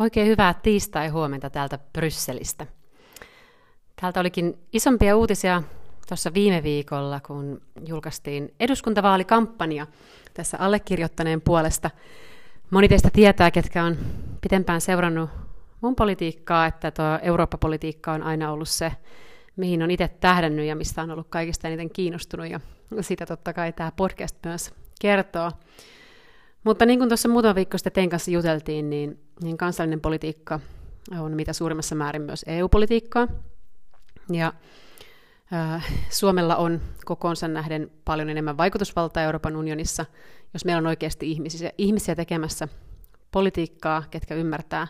Oikein hyvää tiistai-huomenta täältä Brysselistä. Täältä olikin isompia uutisia tuossa viime viikolla, kun julkaistiin eduskuntavaalikampanja tässä allekirjoittaneen puolesta. Moni teistä tietää, ketkä on pitempään seurannut mun politiikkaa, että tuo Eurooppa-politiikka on aina ollut se, mihin on itse tähdännyt ja mistä on ollut kaikista eniten kiinnostunut. Ja sitä totta kai tämä podcast myös kertoo. Mutta niin kuin tuossa muutama viikko sitten teidän kanssa juteltiin, niin, niin kansallinen politiikka on mitä suurimmassa määrin myös EU-politiikkaa. Ja äh, Suomella on kokoonsa nähden paljon enemmän vaikutusvaltaa Euroopan unionissa, jos meillä on oikeasti ihmisiä, ihmisiä tekemässä politiikkaa, ketkä ymmärtää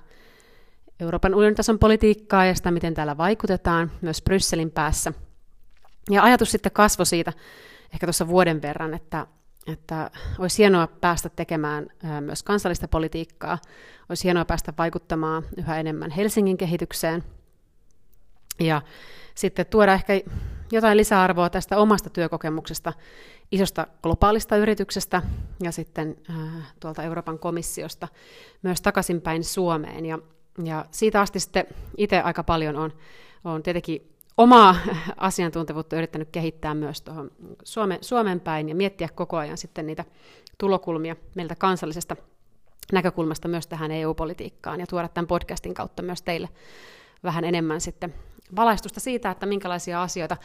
Euroopan unionin tason politiikkaa ja sitä, miten täällä vaikutetaan, myös Brysselin päässä. Ja ajatus sitten kasvoi siitä ehkä tuossa vuoden verran, että että olisi hienoa päästä tekemään myös kansallista politiikkaa, olisi hienoa päästä vaikuttamaan yhä enemmän Helsingin kehitykseen ja sitten tuoda ehkä jotain lisäarvoa tästä omasta työkokemuksesta, isosta globaalista yrityksestä ja sitten tuolta Euroopan komissiosta myös takaisinpäin Suomeen. Ja, ja siitä asti sitten itse aika paljon on, on tietenkin omaa asiantuntevuutta yrittänyt kehittää myös tuohon Suomen, Suomen päin ja miettiä koko ajan sitten niitä tulokulmia meiltä kansallisesta näkökulmasta myös tähän EU-politiikkaan ja tuoda tämän podcastin kautta myös teille vähän enemmän sitten valaistusta siitä, että minkälaisia asioita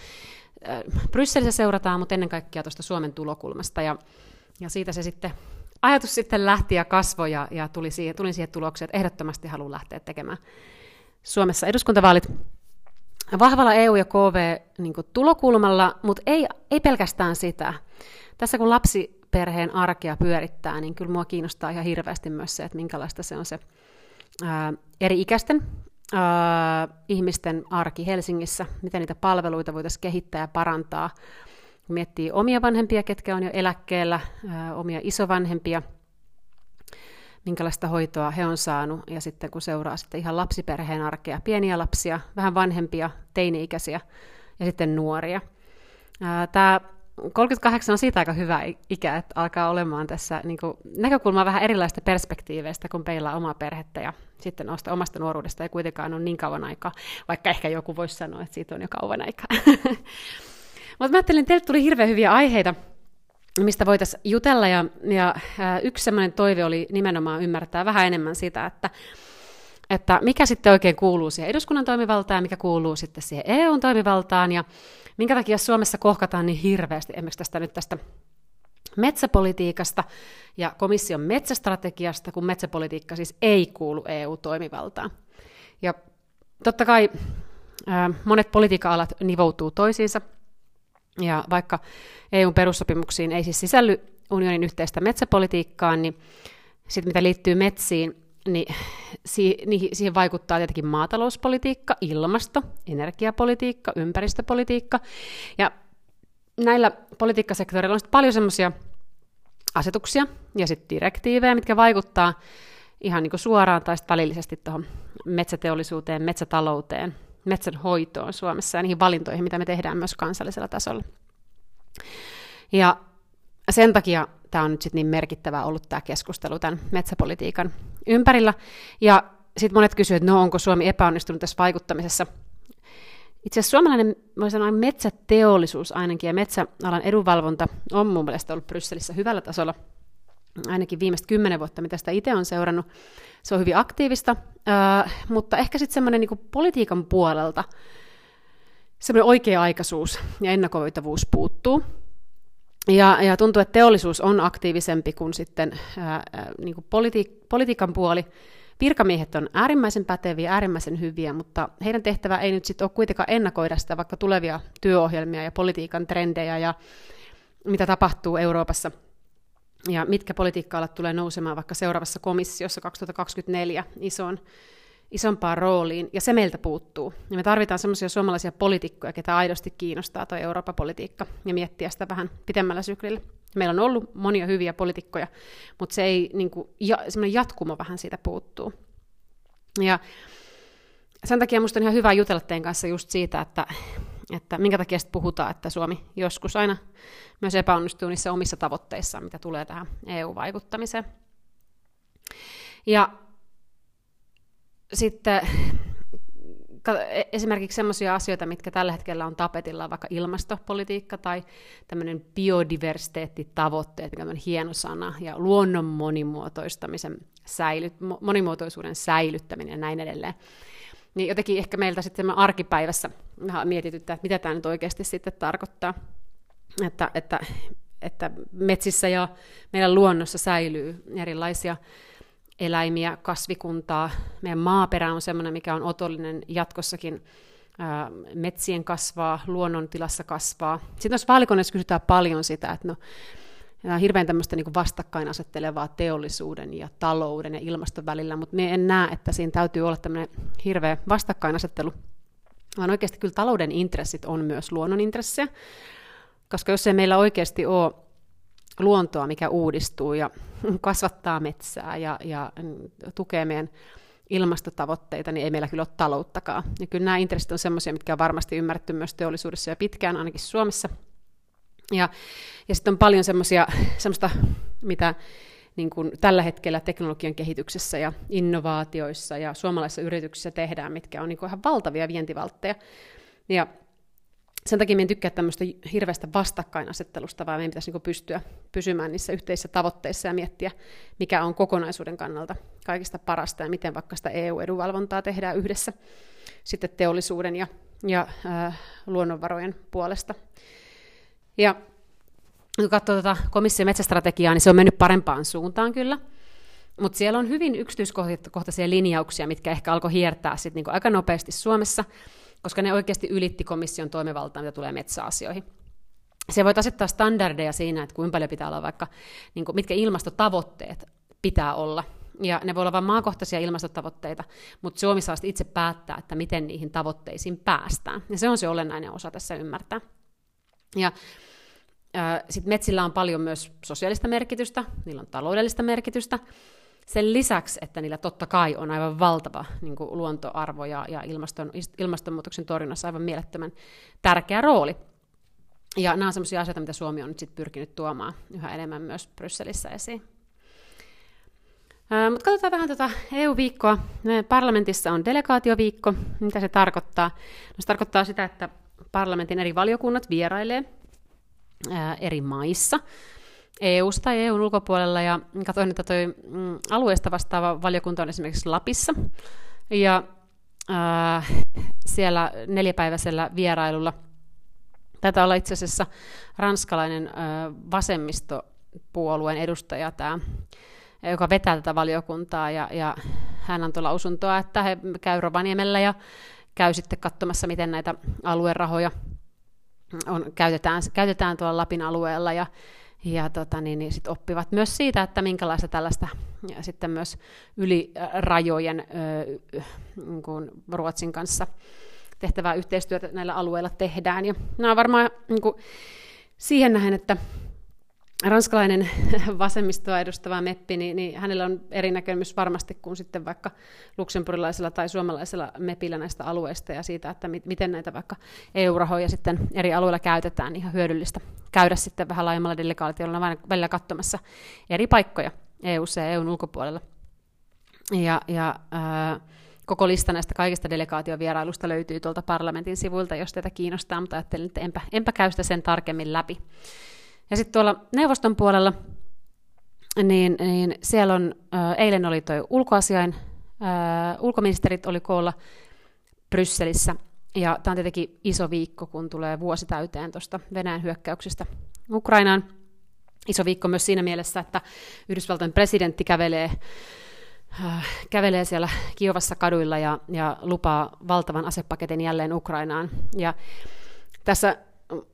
Brysselissä seurataan, mutta ennen kaikkea tuosta Suomen tulokulmasta. Ja, ja siitä se sitten ajatus sitten lähti ja kasvoi ja, ja tuli siihen, tulin siihen tulokseen, että ehdottomasti haluan lähteä tekemään Suomessa eduskuntavaalit vahvalla EU- ja KV-tulokulmalla, niin mutta ei, ei pelkästään sitä. Tässä kun lapsiperheen arkea pyörittää, niin kyllä mua kiinnostaa ihan hirveästi myös se, että minkälaista se on se ää, eri-ikäisten ää, ihmisten arki Helsingissä, miten niitä palveluita voitaisiin kehittää ja parantaa. Miettii omia vanhempia, ketkä on jo eläkkeellä, ää, omia isovanhempia – minkälaista hoitoa he on saanut, ja sitten kun seuraa sitten ihan lapsiperheen arkea, pieniä lapsia, vähän vanhempia, teini-ikäisiä ja sitten nuoria. Tämä 38 on siitä aika hyvä ikä, että alkaa olemaan tässä niin näkökulmaa vähän erilaista perspektiiveistä, kun peilaa omaa perhettä ja sitten omasta, omasta nuoruudesta ei kuitenkaan ole niin kauan aikaa, vaikka ehkä joku voisi sanoa, että siitä on jo kauan aikaa. Mutta mä ajattelin, että teille tuli hirveän hyviä aiheita mistä voitaisiin jutella. Ja, ja yksi sellainen toive oli nimenomaan ymmärtää vähän enemmän sitä, että, että mikä sitten oikein kuuluu siihen eduskunnan toimivaltaan ja mikä kuuluu sitten siihen EUn toimivaltaan ja minkä takia Suomessa kohkataan niin hirveästi esimerkiksi tästä nyt tästä metsäpolitiikasta ja komission metsästrategiasta, kun metsäpolitiikka siis ei kuulu EU-toimivaltaan. Ja totta kai monet politiikka-alat nivoutuu toisiinsa, ja vaikka EUn perussopimuksiin ei siis sisälly unionin yhteistä metsäpolitiikkaa, niin sitten mitä liittyy metsiin, niin siihen vaikuttaa tietenkin maatalouspolitiikka, ilmasto, energiapolitiikka, ympäristöpolitiikka. Ja näillä politiikkasektoreilla on paljon semmoisia asetuksia ja sitten direktiivejä, mitkä vaikuttaa ihan niin kuin suoraan tai välillisesti tuohon metsäteollisuuteen, metsätalouteen, metsän hoitoon Suomessa ja niihin valintoihin, mitä me tehdään myös kansallisella tasolla. Ja sen takia tämä on nyt sitten niin merkittävä ollut tämä keskustelu tämän metsäpolitiikan ympärillä. Ja sitten monet kysyvät, että no onko Suomi epäonnistunut tässä vaikuttamisessa. Itse asiassa suomalainen voi sanoa, metsäteollisuus ainakin ja metsäalan edunvalvonta on mun mielestä ollut Brysselissä hyvällä tasolla ainakin viimeiset kymmenen vuotta, mitä sitä itse on seurannut. Se on hyvin aktiivista, äh, mutta ehkä sitten semmoinen niin politiikan puolelta semmoinen oikea-aikaisuus ja ennakoitavuus puuttuu. Ja, ja tuntuu, että teollisuus on aktiivisempi kuin sitten ää, niin kuin politi- politiikan puoli. Virkamiehet on äärimmäisen päteviä, äärimmäisen hyviä, mutta heidän tehtävä ei nyt sitten ole kuitenkaan ennakoida sitä vaikka tulevia työohjelmia ja politiikan trendejä ja mitä tapahtuu Euroopassa ja mitkä politiikka-alat tulee nousemaan vaikka seuraavassa komissiossa 2024 isoon isompaan rooliin, ja se meiltä puuttuu. Ja me tarvitaan semmoisia suomalaisia poliitikkoja, ketä aidosti kiinnostaa tuo Euroopan politiikka ja miettiä sitä vähän pitemmällä syklillä. Meillä on ollut monia hyviä poliitikkoja, mutta se ei, niin kuin, ja, semmoinen jatkumo vähän siitä puuttuu. Ja sen takia minusta on ihan hyvä jutella teidän kanssa just siitä, että, että minkä takia puhutaan, että Suomi joskus aina myös epäonnistuu niissä omissa tavoitteissaan, mitä tulee tähän EU-vaikuttamiseen. Ja sitten e- esimerkiksi sellaisia asioita, mitkä tällä hetkellä on tapetilla, vaikka ilmastopolitiikka tai tämmöinen biodiversiteettitavoitteet, mikä on hieno sana, ja luonnon monimuotoistamisen säilyt, monimuotoisuuden säilyttäminen ja näin edelleen. Niin jotenkin ehkä meiltä sitten arkipäivässä vähän mietityttää, että mitä tämä nyt oikeasti sitten tarkoittaa, että, että, että metsissä ja meidän luonnossa säilyy erilaisia eläimiä, kasvikuntaa. Meidän maaperä on sellainen, mikä on otollinen jatkossakin metsien kasvaa, luonnontilassa kasvaa. Sitten tuossa vaalikoneessa kysytään paljon sitä, että no, ja hirveän tämmöistä niin vastakkainasettelevaa teollisuuden ja talouden ja ilmaston välillä, mutta me en näe, että siinä täytyy olla tämmöinen hirveä vastakkainasettelu, vaan oikeasti kyllä talouden intressit on myös luonnon intressejä, koska jos ei meillä oikeasti ole luontoa, mikä uudistuu ja kasvattaa metsää ja, ja tukee meidän ilmastotavoitteita, niin ei meillä kyllä ole talouttakaan. Ja kyllä nämä intressit on sellaisia, mitkä on varmasti ymmärretty myös teollisuudessa ja pitkään, ainakin Suomessa. Ja, ja sitten on paljon semmoista, mitä niin kuin tällä hetkellä teknologian kehityksessä ja innovaatioissa ja suomalaisissa yrityksissä tehdään, mitkä on niin kuin ihan valtavia vientivaltteja. Ja sen takia minä en tykkää tämmöistä hirveästä vastakkainasettelusta, vaan meidän pitäisi niin pystyä pysymään niissä yhteisissä tavoitteissa ja miettiä, mikä on kokonaisuuden kannalta kaikista parasta ja miten vaikka sitä EU-edunvalvontaa tehdään yhdessä sitten teollisuuden ja, ja äh, luonnonvarojen puolesta. Ja kun katsoo tuota komission metsästrategiaa, niin se on mennyt parempaan suuntaan kyllä. Mutta siellä on hyvin yksityiskohtaisia linjauksia, mitkä ehkä alkoi hiertää sit niinku aika nopeasti Suomessa, koska ne oikeasti ylitti komission toimivaltaa, mitä tulee metsäasioihin. Se voi asettaa standardeja siinä, että kuinka paljon pitää olla vaikka, niin kuin, mitkä ilmastotavoitteet pitää olla. Ja ne voi olla vain maakohtaisia ilmastotavoitteita, mutta Suomi saa itse päättää, että miten niihin tavoitteisiin päästään. Ja se on se olennainen osa tässä ymmärtää. Ja sitten metsillä on paljon myös sosiaalista merkitystä, niillä on taloudellista merkitystä. Sen lisäksi, että niillä totta kai on aivan valtava niin kuin luontoarvo ja, ja ilmaston, ilmastonmuutoksen torjunnassa aivan mielettömän tärkeä rooli. Ja nämä on sellaisia asioita, mitä Suomi on nyt sit pyrkinyt tuomaan yhä enemmän myös Brysselissä esiin. Mutta katsotaan vähän tuota EU-viikkoa. Parlamentissa on delegaatioviikko. Mitä se tarkoittaa? No, se tarkoittaa sitä, että parlamentin eri valiokunnat vierailee ää, eri maissa. EU-sta tai EUn ulkopuolella, ja katsoin, että toi mm, alueesta vastaava valiokunta on esimerkiksi Lapissa, ja ää, siellä neljäpäiväisellä vierailulla Tätä olla itse asiassa ranskalainen ää, vasemmistopuolueen edustaja, tämä, joka vetää tätä valiokuntaa, ja, ja hän antoi lausuntoa, että he käy Rovaniemellä ja käy sitten katsomassa, miten näitä aluerahoja on, käytetään, käytetään tuolla Lapin alueella ja, ja tota, niin, niin sit oppivat myös siitä, että minkälaista tällaista ja sitten myös yli rajojen ö, niin kuin Ruotsin kanssa tehtävää yhteistyötä näillä alueilla tehdään. Ja nämä on varmaan niin kuin, siihen nähden, että ranskalainen vasemmistoa edustava meppi, niin, niin hänellä on eri näkemys varmasti kuin sitten vaikka luksemburilaisella tai suomalaisella mepillä näistä alueista ja siitä, että mi- miten näitä vaikka EU-rahoja sitten eri alueilla käytetään, niin ihan hyödyllistä käydä sitten vähän laajemmalla delegaatiolla vain välillä katsomassa eri paikkoja eu ja EUn ulkopuolella. Ja, ja ää, koko lista näistä kaikista delegaatiovierailusta löytyy tuolta parlamentin sivuilta, jos teitä kiinnostaa, mutta ajattelin, että enpä, enpä käy sitä sen tarkemmin läpi. Ja sitten tuolla neuvoston puolella, niin, niin siellä on, ää, eilen oli tuo ulkoasiain, ää, ulkoministerit oli koolla Brysselissä, ja tämä on tietenkin iso viikko, kun tulee vuosi täyteen tuosta Venäjän hyökkäyksestä Ukrainaan. Iso viikko myös siinä mielessä, että Yhdysvaltain presidentti kävelee kävelee siellä Kiovassa kaduilla ja, ja lupaa valtavan asepaketin jälleen Ukrainaan. Ja tässä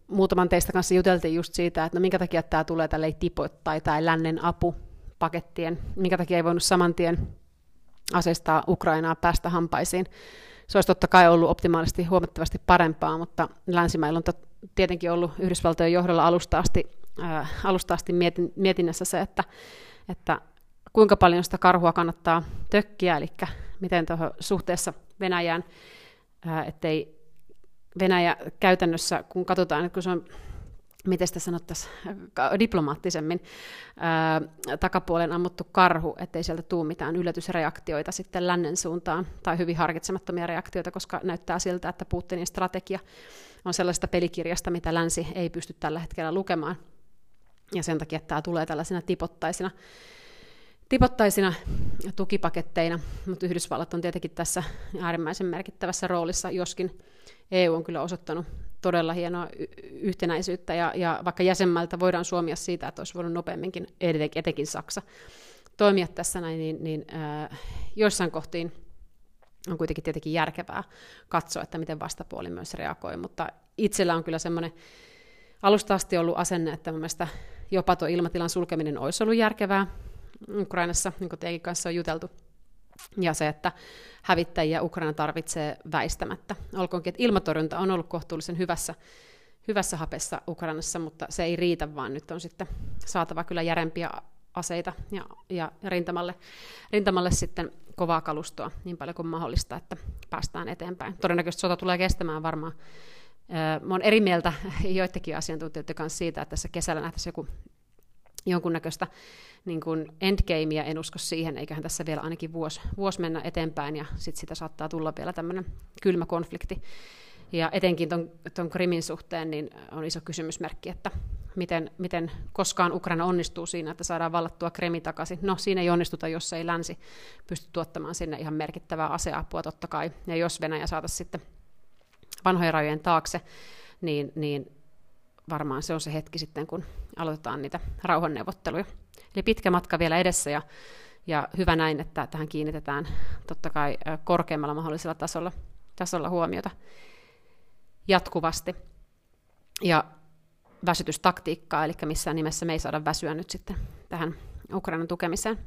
muutaman teistä kanssa juteltiin just siitä, että no minkä takia tämä tulee tälle tai tai lännen apupakettien, minkä takia ei voinut saman tien aseistaa Ukrainaa päästä hampaisiin. Se olisi totta kai ollut optimaalisesti huomattavasti parempaa, mutta länsimailla on tietenkin ollut Yhdysvaltojen johdolla alusta asti, äh, alusta asti mietin, mietinnässä se, että, että kuinka paljon sitä karhua kannattaa tökkiä, eli miten tuohon suhteessa Venäjään, äh, ettei Venäjä käytännössä, kun katsotaan, että kun se on miten sitä sanottaisiin diplomaattisemmin, ää, takapuolen ammuttu karhu, ettei sieltä tule mitään yllätysreaktioita sitten lännen suuntaan, tai hyvin harkitsemattomia reaktioita, koska näyttää siltä, että Putinin strategia on sellaista pelikirjasta, mitä länsi ei pysty tällä hetkellä lukemaan. Ja sen takia tämä tulee tällaisina tipottaisina, tipottaisina tukipaketteina, mutta Yhdysvallat on tietenkin tässä äärimmäisen merkittävässä roolissa, joskin EU on kyllä osoittanut todella hienoa yhtenäisyyttä, ja, ja vaikka jäsenmailta voidaan suomia siitä, että olisi voinut nopeamminkin, etenkin Saksa, toimia tässä näin, niin, niin äh, joissain kohtiin on kuitenkin tietenkin järkevää katsoa, että miten vastapuoli myös reagoi, mutta itsellä on kyllä semmoinen alusta asti ollut asenne, että mun mielestä jopa tuo ilmatilan sulkeminen olisi ollut järkevää. Ukrainassa, niin kuin teidänkin kanssa on juteltu, ja se, että hävittäjiä Ukraina tarvitsee väistämättä. Olkoonkin, että ilmatorjunta on ollut kohtuullisen hyvässä, hyvässä hapessa Ukrainassa, mutta se ei riitä, vaan nyt on sitten saatava kyllä järempiä aseita ja, ja rintamalle, rintamalle sitten kovaa kalustoa niin paljon kuin mahdollista, että päästään eteenpäin. Todennäköisesti sota tulee kestämään varmaan. Mä olen eri mieltä joidenkin asiantuntijoiden kanssa siitä, että tässä kesällä nähtäisiin joku jonkunnäköistä niin kuin endgamea, en usko siihen, eiköhän tässä vielä ainakin vuosi, vuosi mennä eteenpäin, ja sitten sitä saattaa tulla vielä tämmöinen kylmä konflikti. Ja etenkin tuon Krimin suhteen niin on iso kysymysmerkki, että miten, miten koskaan Ukraina onnistuu siinä, että saadaan vallattua Kremi takaisin. No siinä ei onnistuta, jos ei länsi pysty tuottamaan sinne ihan merkittävää aseapua totta kai. Ja jos Venäjä saataisiin sitten vanhojen rajojen taakse, niin, niin varmaan se on se hetki sitten, kun aloitetaan niitä rauhanneuvotteluja. Eli pitkä matka vielä edessä ja, ja hyvä näin, että tähän kiinnitetään totta kai korkeammalla mahdollisella tasolla, tasolla huomiota jatkuvasti. Ja väsytystaktiikkaa, eli missään nimessä me ei saada väsyä nyt sitten tähän Ukrainan tukemiseen.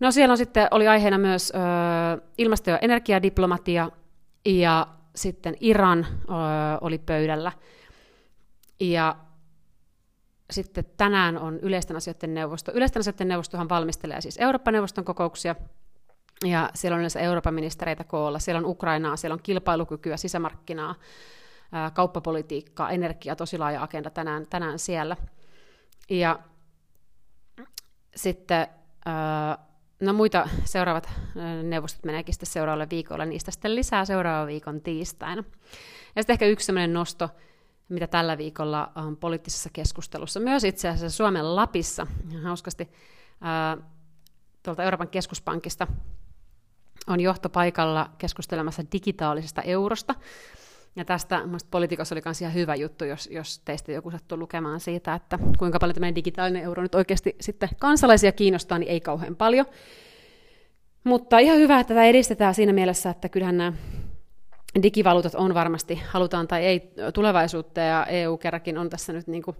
No siellä on sitten, oli aiheena myös ö, ilmasto- ja energiadiplomatia, ja sitten Iran ö, oli pöydällä. Ja sitten tänään on yleisten asioiden neuvosto. Yleisten asioiden neuvostohan valmistelee siis Eurooppa-neuvoston kokouksia, ja siellä on yleensä Euroopan ministereitä koolla, siellä on Ukrainaa, siellä on kilpailukykyä, sisämarkkinaa, kauppapolitiikkaa, energia, tosi laaja agenda tänään, tänään siellä. Ja sitten no muita seuraavat neuvostot meneekin sitten seuraavalle viikolle, niistä sitten lisää seuraavan viikon tiistaina. Ja sitten ehkä yksi sellainen nosto, mitä tällä viikolla on poliittisessa keskustelussa, myös itse asiassa Suomen Lapissa, hauskasti tuolta Euroopan keskuspankista on johtopaikalla keskustelemassa digitaalisesta eurosta. Ja tästä poliitikossa oli myös ihan hyvä juttu, jos, jos teistä joku sattuu lukemaan siitä, että kuinka paljon tämä digitaalinen euro nyt oikeasti sitten kansalaisia kiinnostaa, niin ei kauhean paljon. Mutta ihan hyvä, että tätä edistetään siinä mielessä, että kyllähän nämä digivaluutat on varmasti, halutaan tai ei, tulevaisuutta, ja EU kerrankin on tässä nyt niin kuin,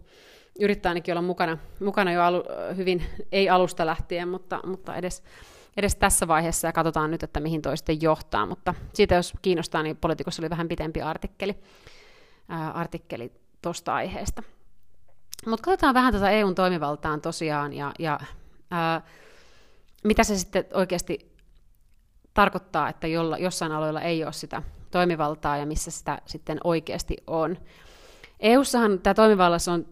yrittää ainakin olla mukana, mukana jo alu, hyvin, ei alusta lähtien, mutta, mutta edes, edes tässä vaiheessa, ja katsotaan nyt, että mihin toi sitten johtaa, mutta siitä jos kiinnostaa, niin politiikossa oli vähän pitempi artikkeli, ää, artikkeli tuosta aiheesta. Mutta katsotaan vähän tätä EUn toimivaltaan tosiaan, ja, ja ää, mitä se sitten oikeasti tarkoittaa, että jolla, jossain aloilla ei ole sitä toimivaltaa ja missä sitä sitten oikeasti on. EU-sahan tämä toimivallassa on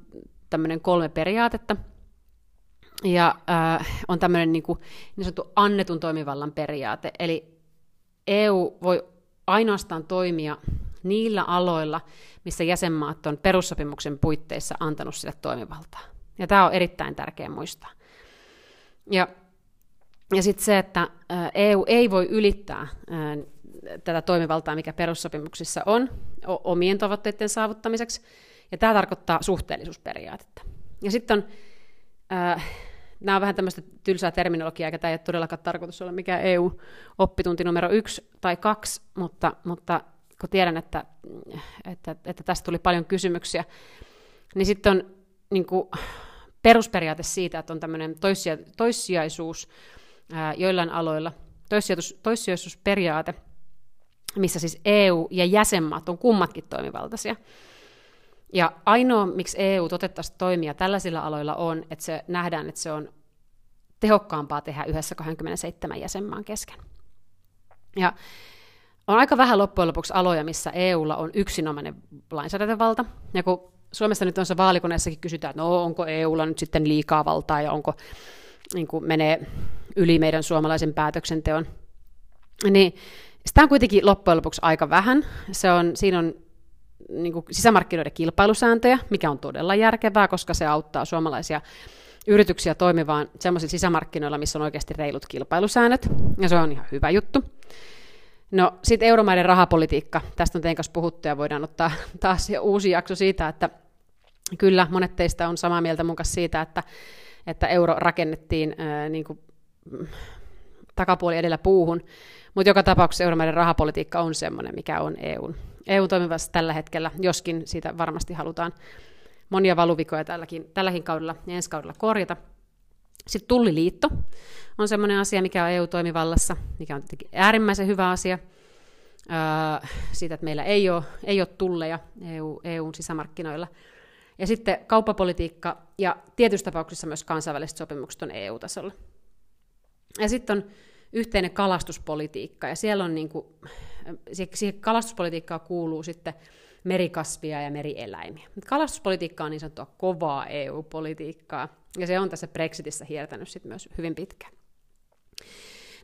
tämmöinen kolme periaatetta, ja äh, on tämmöinen niin, kuin, niin sanottu annetun toimivallan periaate, eli EU voi ainoastaan toimia niillä aloilla, missä jäsenmaat on perussopimuksen puitteissa antanut sille toimivaltaa. Ja tämä on erittäin tärkeä muistaa. Ja, ja sitten se, että EU ei voi ylittää tätä toimivaltaa, mikä perussopimuksissa on omien tavoitteiden saavuttamiseksi, ja tämä tarkoittaa suhteellisuusperiaatetta. Ja sitten on, äh, nämä on vähän tämmöistä tylsää terminologiaa, eikä tämä ei ole todellakaan tarkoitus olla mikään EU-oppitunti numero yksi tai kaksi, mutta, mutta kun tiedän, että, että, että tästä tuli paljon kysymyksiä, niin sitten on niin kuin, perusperiaate siitä, että on tämmöinen toissijaisuus ää, joillain aloilla, toissijaisuusperiaate, missä siis EU ja jäsenmaat on kummatkin toimivaltaisia. Ja ainoa, miksi EU totettaisi toimia tällaisilla aloilla on, että se nähdään, että se on tehokkaampaa tehdä yhdessä 27 jäsenmaan kesken. Ja on aika vähän loppujen lopuksi aloja, missä EUlla on yksinomainen lainsäädäntövalta. Ja kun Suomessa nyt on se vaalikoneessakin kysytään, että no onko EUlla nyt sitten liikaa valtaa ja onko niin kuin menee yli meidän suomalaisen päätöksenteon. Niin sitä on kuitenkin loppujen lopuksi aika vähän. Se on, siinä on niin kuin sisämarkkinoiden kilpailusääntöjä, mikä on todella järkevää, koska se auttaa suomalaisia yrityksiä toimivaan sellaisilla sisämarkkinoilla, missä on oikeasti reilut kilpailusäännöt, ja se on ihan hyvä juttu. No sitten euromaiden rahapolitiikka, tästä on teidän kanssa puhuttu ja voidaan ottaa taas uusi jakso siitä, että kyllä monet teistä on samaa mieltä mun kanssa siitä, että, että euro rakennettiin ää, niin kuin, takapuoli edellä puuhun, mutta joka tapauksessa euromaiden rahapolitiikka on semmoinen, mikä on EUn, EUn toimivassa tällä hetkellä, joskin siitä varmasti halutaan monia valuvikoja tälläkin, tälläkin kaudella ja ensi kaudella korjata. Sitten tulliliitto on sellainen asia, mikä on EU-toimivallassa, mikä on tietenkin äärimmäisen hyvä asia. Öö, siitä, että meillä ei ole, ei ole tulleja EU, EUn sisämarkkinoilla. Ja sitten kauppapolitiikka ja tietyissä tapauksissa myös kansainväliset sopimukset on EU-tasolla. Ja sitten on yhteinen kalastuspolitiikka, ja siellä on niin kuin, siihen kalastuspolitiikkaan kuuluu sitten merikasvia ja merieläimiä. Kalastuspolitiikka on niin sanottua kovaa EU-politiikkaa, ja se on tässä Brexitissä hiertänyt sit myös hyvin pitkään.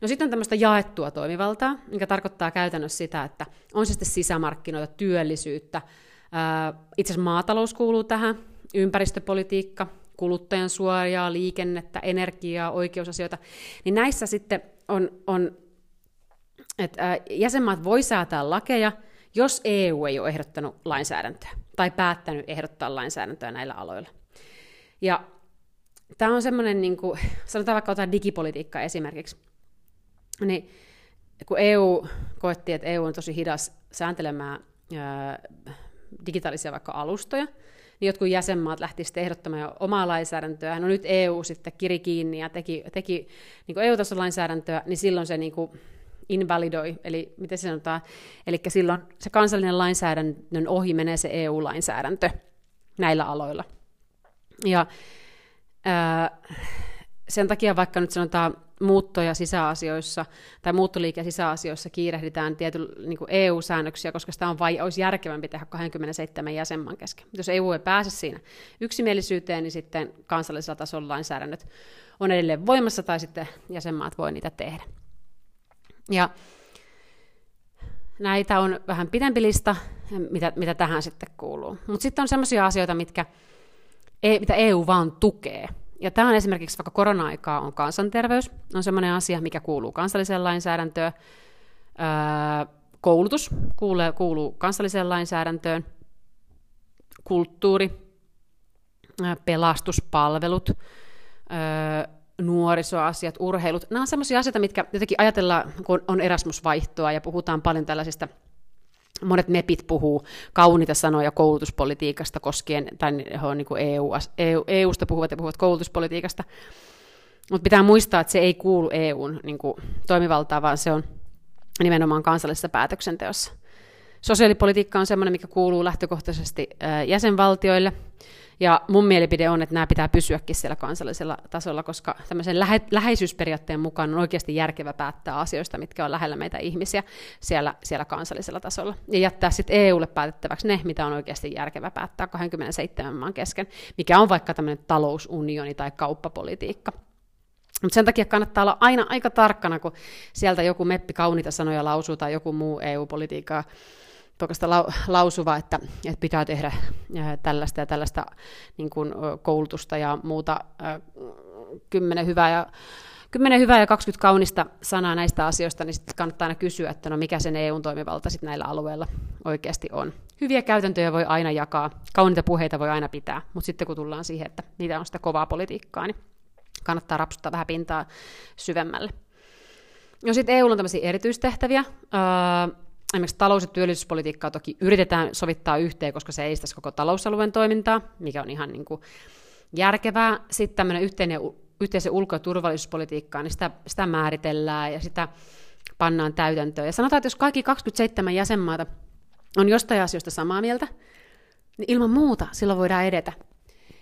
No sitten on tämmöistä jaettua toimivaltaa, mikä tarkoittaa käytännössä sitä, että on se sitten sisämarkkinoita, työllisyyttä, itse asiassa maatalous kuuluu tähän, ympäristöpolitiikka, kuluttajan suojaa, liikennettä, energiaa, oikeusasioita, niin näissä sitten on, on että jäsenmaat voi säätää lakeja, jos EU ei ole ehdottanut lainsäädäntöä tai päättänyt ehdottaa lainsäädäntöä näillä aloilla. Ja tämä on semmoinen, niin kuin, sanotaan vaikka otetaan digipolitiikka esimerkiksi, niin kun EU koettiin, että EU on tosi hidas sääntelemään ää, digitaalisia vaikka alustoja, niin jotkut jäsenmaat lähti sitten ehdottamaan jo omaa lainsäädäntöä. No nyt EU sitten kiri kiinni ja teki, teki niin EU-tason lainsäädäntöä, niin silloin se niin kuin invalidoi, eli miten se sanotaan, eli silloin se kansallinen lainsäädännön ohi menee se EU-lainsäädäntö näillä aloilla. Ja ää, sen takia vaikka nyt sanotaan muuttoja sisäasioissa tai muuttoliike sisäasioissa kiirehditään tietyllä niin EU-säännöksiä, koska sitä on vai, olisi järkevämpi tehdä 27 jäsenmaan kesken. Jos EU ei pääse siinä yksimielisyyteen, niin sitten kansallisella tasolla lainsäädännöt on edelleen voimassa tai sitten jäsenmaat voi niitä tehdä. Ja näitä on vähän pidempi lista, mitä, mitä tähän sitten kuuluu. Mutta sitten on sellaisia asioita, mitkä, e, mitä EU vaan tukee. Ja tämä on esimerkiksi vaikka korona-aikaa on kansanterveys, on sellainen asia, mikä kuuluu kansalliseen lainsäädäntöön. Öö, koulutus kuuluu, kuuluu kansalliseen lainsäädäntöön. Kulttuuri, pelastuspalvelut, öö, nuorisoasiat, urheilut, nämä on sellaisia asioita, mitkä jotenkin ajatellaan, kun on Erasmus-vaihtoa ja puhutaan paljon tällaisista monet MEPit puhuu kauniita sanoja koulutuspolitiikasta koskien, tai he on niin kuin EU, EU, EUsta puhuvat ja puhuvat koulutuspolitiikasta, mutta pitää muistaa, että se ei kuulu EUn niin kuin, toimivaltaan, vaan se on nimenomaan kansallisessa päätöksenteossa. Sosiaalipolitiikka on sellainen, mikä kuuluu lähtökohtaisesti jäsenvaltioille, ja mun mielipide on, että nämä pitää pysyäkin siellä kansallisella tasolla, koska tämmöisen lähe- läheisyysperiaatteen mukaan on oikeasti järkevä päättää asioista, mitkä on lähellä meitä ihmisiä siellä, siellä kansallisella tasolla. Ja jättää sitten EUlle päätettäväksi ne, mitä on oikeasti järkevä päättää 27 maan kesken, mikä on vaikka tämmöinen talousunioni tai kauppapolitiikka. Mutta sen takia kannattaa olla aina aika tarkkana, kun sieltä joku meppi kauniita sanoja lausuu tai joku muu EU-politiikkaa tuokaista lausuva, että, että pitää tehdä tällaista ja tällaista niin kuin koulutusta ja muuta kymmenen hyvää ja 10 hyvää ja 20 kaunista sanaa näistä asioista, niin sitten kannattaa aina kysyä, että no mikä sen EU-toimivalta sitten näillä alueilla oikeasti on. Hyviä käytäntöjä voi aina jakaa, kauniita puheita voi aina pitää, mutta sitten kun tullaan siihen, että niitä on sitä kovaa politiikkaa, niin kannattaa rapsuttaa vähän pintaa syvemmälle. No sitten EU on tämmöisiä erityistehtäviä. Öö, esimerkiksi talous- ja työllisyyspolitiikkaa toki yritetään sovittaa yhteen, koska se edistäisi koko talousalueen toimintaa, mikä on ihan niin kuin järkevää. Sitten tämmöinen yhteinen, yhteisen ulko- ja turvallisuuspolitiikkaa, niin sitä, sitä määritellään ja sitä pannaan täytäntöön. Ja sanotaan, että jos kaikki 27 jäsenmaata on jostain asioista samaa mieltä, niin ilman muuta silloin voidaan edetä.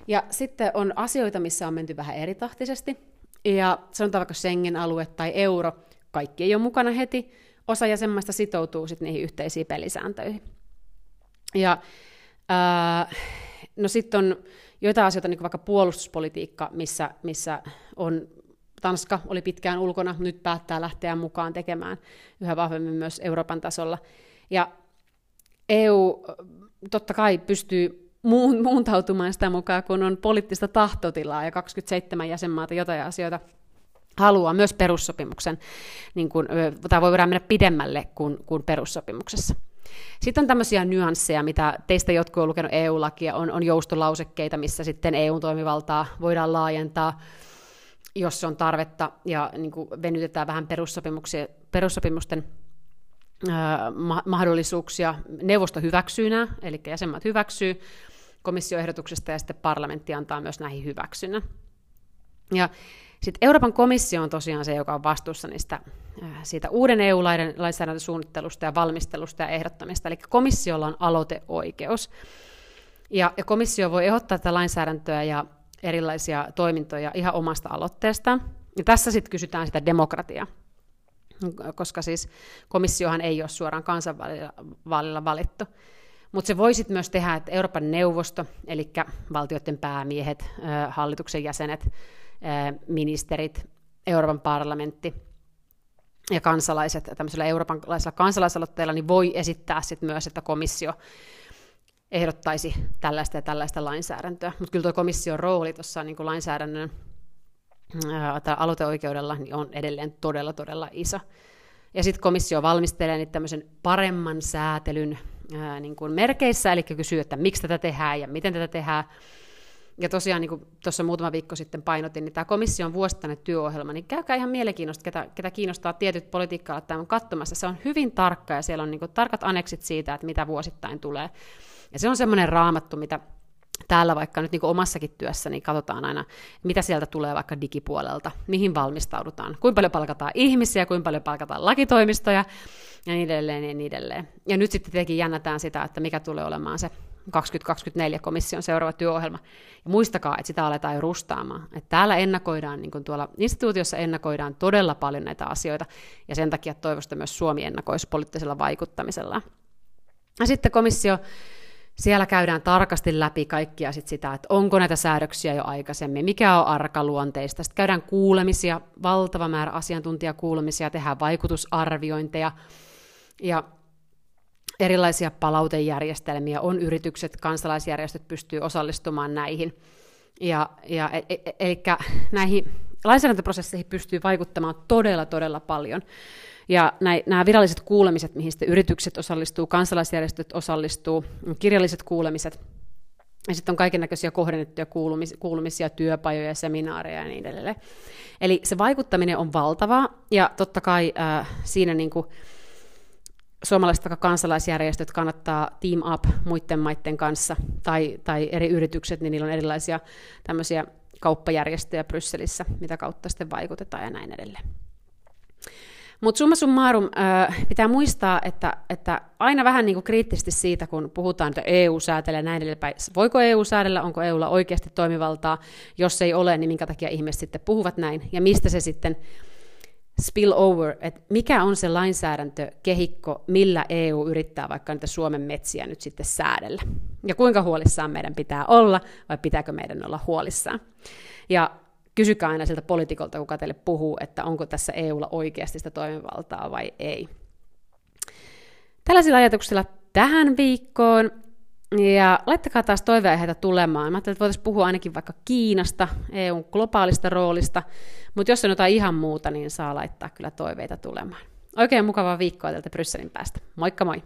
Ja sitten on asioita, missä on menty vähän eritahtisesti, ja sanotaan vaikka Schengen-alue tai euro, kaikki ei ole mukana heti, osa jäsenmaista sitoutuu sitten niihin yhteisiin pelisääntöihin. Ja ää, No sitten on joitain asioita, niin kuin vaikka puolustuspolitiikka, missä, missä on Tanska oli pitkään ulkona, nyt päättää lähteä mukaan tekemään yhä vahvemmin myös Euroopan tasolla. Ja EU totta kai pystyy muuntautumaan sitä mukaan, kun on poliittista tahtotilaa ja 27 jäsenmaata jotain asioita haluaa myös perussopimuksen, niin kuin, tai voidaan mennä pidemmälle kuin, kuin perussopimuksessa. Sitten on tämmöisiä nyansseja, mitä teistä jotkut on lukenut EU-lakia, on, on joustolausekkeita, missä sitten EU-toimivaltaa voidaan laajentaa, jos on tarvetta, ja niin kuin venytetään vähän perussopimusten ma- mahdollisuuksia. Neuvosto hyväksyy nämä, eli jäsenmaat hyväksyy komissioehdotuksesta, ja sitten parlamentti antaa myös näihin hyväksynnän. Ja sitten Euroopan komissio on tosiaan se, joka on vastuussa niistä, siitä uuden EU-lainsäädäntösuunnittelusta ja valmistelusta ja ehdottamista. Eli komissiolla on aloiteoikeus. Ja, ja komissio voi ehdottaa tätä lainsäädäntöä ja erilaisia toimintoja ihan omasta aloitteestaan. Ja tässä sitten kysytään sitä demokratiaa, koska siis komissiohan ei ole suoraan kansanvaalilla valittu. Mutta se voisit myös tehdä, että Euroopan neuvosto, eli valtioiden päämiehet, hallituksen jäsenet, ministerit, Euroopan parlamentti ja kansalaiset tämmöisellä eurooppalaisella kansalaisaloitteella, niin voi esittää sit myös, että komissio ehdottaisi tällaista ja tällaista lainsäädäntöä. Mutta kyllä tuo komission rooli tuossa niin lainsäädännön tai aloiteoikeudella niin on edelleen todella, todella iso. Ja sitten komissio valmistelee niitä tämmöisen paremman säätelyn ää, niin kuin merkeissä, eli kysyy, että miksi tätä tehdään ja miten tätä tehdään. Ja tosiaan, niin tuossa muutama viikko sitten painotin, niin tämä komission vuosittainen työohjelma, niin käykää ihan mielenkiinnosta, ketä, ketä kiinnostaa tietyt politiikka on katsomassa. Se on hyvin tarkka ja siellä on niin kuin tarkat aneksit siitä, että mitä vuosittain tulee. Ja se on semmoinen raamattu, mitä täällä vaikka nyt niin kuin omassakin työssä, niin katsotaan aina, mitä sieltä tulee vaikka digipuolelta, mihin valmistaudutaan, kuinka paljon palkataan ihmisiä, kuinka paljon palkataan lakitoimistoja ja niin edelleen ja niin edelleen. Ja nyt sitten tietenkin jännätään sitä, että mikä tulee olemaan se 2024 komission seuraava työohjelma. Ja muistakaa, että sitä aletaan jo rustaamaan. Että täällä ennakoidaan, niin kuin tuolla instituutiossa ennakoidaan todella paljon näitä asioita, ja sen takia toivosta myös Suomi ennakoisi poliittisella vaikuttamisella. Ja sitten komissio siellä käydään tarkasti läpi kaikkia sit sitä, että onko näitä säädöksiä jo aikaisemmin, mikä on arkaluonteista. Sitten käydään kuulemisia, valtava määrä asiantuntijakuulemisia, tehdään vaikutusarviointeja ja erilaisia palautejärjestelmiä, on yritykset, kansalaisjärjestöt pystyy osallistumaan näihin. Ja, ja, e, e, eli näihin lainsäädäntöprosesseihin pystyy vaikuttamaan todella, todella paljon. Ja nämä viralliset kuulemiset, mihin sitten yritykset osallistuu, kansalaisjärjestöt osallistuu, kirjalliset kuulemiset, ja sitten on kaiken näköisiä kohdennettuja kuulumisia, kuulumisia, työpajoja, seminaareja ja niin edelleen. Eli se vaikuttaminen on valtavaa, ja totta kai äh, siinä niin kuin, suomalaiset vaikka kansalaisjärjestöt kannattaa team up muiden maiden kanssa, tai, tai eri yritykset, niin niillä on erilaisia tämmöisiä kauppajärjestöjä Brysselissä, mitä kautta sitten vaikutetaan ja näin edelleen. Mutta summa summarum, pitää muistaa, että, että aina vähän niin kuin kriittisesti siitä, kun puhutaan, että EU säätelee näin edelleen. Voiko EU säädellä, onko EUlla oikeasti toimivaltaa? Jos ei ole, niin minkä takia ihmiset sitten puhuvat näin? Ja mistä se sitten spill over, että mikä on se lainsäädäntökehikko, millä EU yrittää vaikka niitä Suomen metsiä nyt sitten säädellä. Ja kuinka huolissaan meidän pitää olla, vai pitääkö meidän olla huolissaan. Ja kysykää aina siltä poliitikolta, kuka teille puhuu, että onko tässä EUlla oikeasti sitä toimivaltaa vai ei. Tällaisilla ajatuksilla tähän viikkoon. Ja laittakaa taas toiveaiheita tulemaan. Mä ajattelin, että voitaisiin puhua ainakin vaikka Kiinasta, EUn globaalista roolista, mutta jos on jotain ihan muuta, niin saa laittaa kyllä toiveita tulemaan. Oikein mukavaa viikkoa täältä Brysselin päästä. Moikka moi!